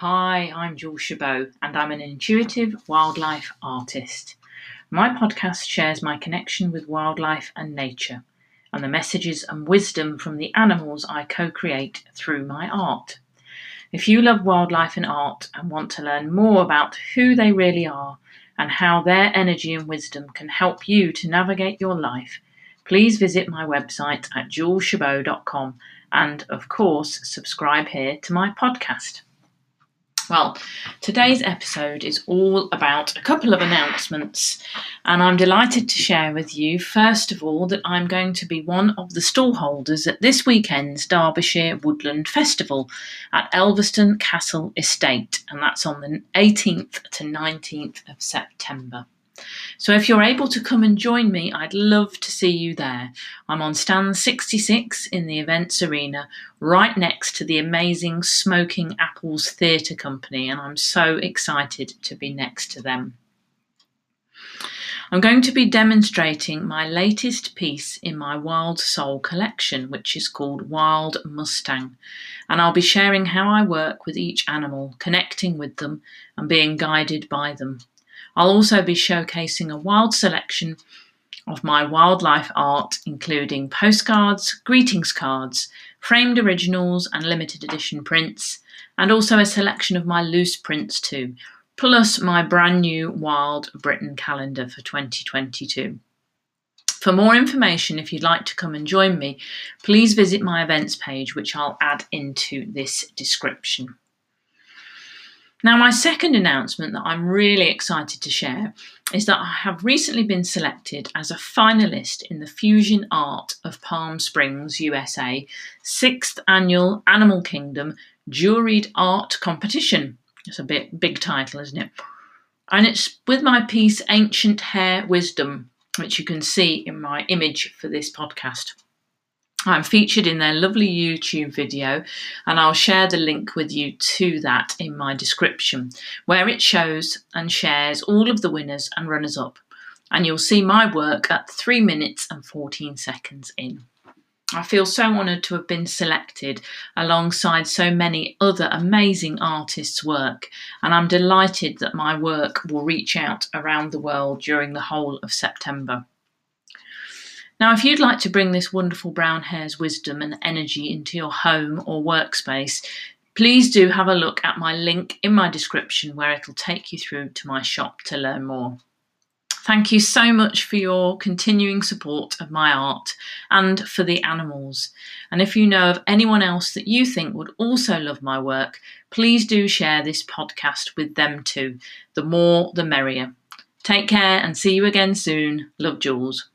Hi, I'm Jules Chabot, and I'm an intuitive wildlife artist. My podcast shares my connection with wildlife and nature, and the messages and wisdom from the animals I co create through my art. If you love wildlife and art and want to learn more about who they really are and how their energy and wisdom can help you to navigate your life, please visit my website at juleschabot.com and, of course, subscribe here to my podcast. Well, today's episode is all about a couple of announcements, and I'm delighted to share with you, first of all, that I'm going to be one of the stallholders at this weekend's Derbyshire Woodland Festival at Elvaston Castle Estate, and that's on the 18th to 19th of September. So if you're able to come and join me, I'd love to see you there. I'm on stand 66 in the events arena, right next to the amazing Smoking Apples Theatre Company, and I'm so excited to be next to them. I'm going to be demonstrating my latest piece in my Wild Soul collection, which is called Wild Mustang. And I'll be sharing how I work with each animal, connecting with them, and being guided by them. I'll also be showcasing a wild selection of my wildlife art, including postcards, greetings cards, framed originals, and limited edition prints, and also a selection of my loose prints too, plus my brand new Wild Britain calendar for 2022. For more information, if you'd like to come and join me, please visit my events page, which I'll add into this description. Now, my second announcement that I'm really excited to share is that I have recently been selected as a finalist in the Fusion Art of Palm Springs, USA, sixth annual Animal Kingdom Juried Art Competition. It's a bit big title, isn't it? And it's with my piece Ancient Hare Wisdom, which you can see in my image for this podcast. I'm featured in their lovely YouTube video, and I'll share the link with you to that in my description, where it shows and shares all of the winners and runners up. And you'll see my work at 3 minutes and 14 seconds in. I feel so honoured to have been selected alongside so many other amazing artists' work, and I'm delighted that my work will reach out around the world during the whole of September. Now, if you'd like to bring this wonderful brown hare's wisdom and energy into your home or workspace, please do have a look at my link in my description where it'll take you through to my shop to learn more. Thank you so much for your continuing support of my art and for the animals. And if you know of anyone else that you think would also love my work, please do share this podcast with them too. The more, the merrier. Take care and see you again soon. Love, Jules.